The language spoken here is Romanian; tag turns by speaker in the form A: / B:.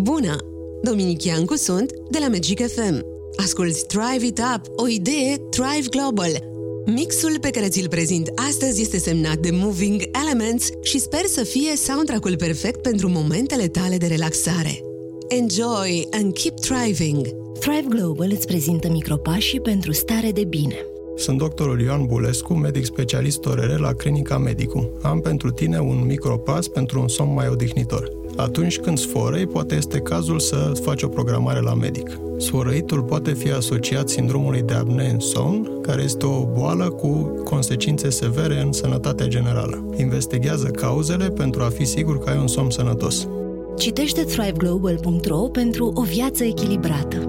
A: Bună! Dominic Iancu sunt de la Magic FM. Asculți Thrive It Up, o idee Thrive Global. Mixul pe care ți-l prezint astăzi este semnat de Moving Elements și sper să fie soundtrack-ul perfect pentru momentele tale de relaxare. Enjoy and keep thriving!
B: Thrive Global îți prezintă micropașii pentru stare de bine.
C: Sunt doctorul Ioan Bulescu, medic specialist ORR la Clinica Medicum. Am pentru tine un micropas pentru un somn mai odihnitor. Atunci când sforăi, poate este cazul să faci o programare la medic. Sforăitul poate fi asociat sindromului de apnee în somn, care este o boală cu consecințe severe în sănătatea generală. Investigează cauzele pentru a fi sigur că ai un somn sănătos.
B: Citește thriveglobal.ro pentru o viață echilibrată.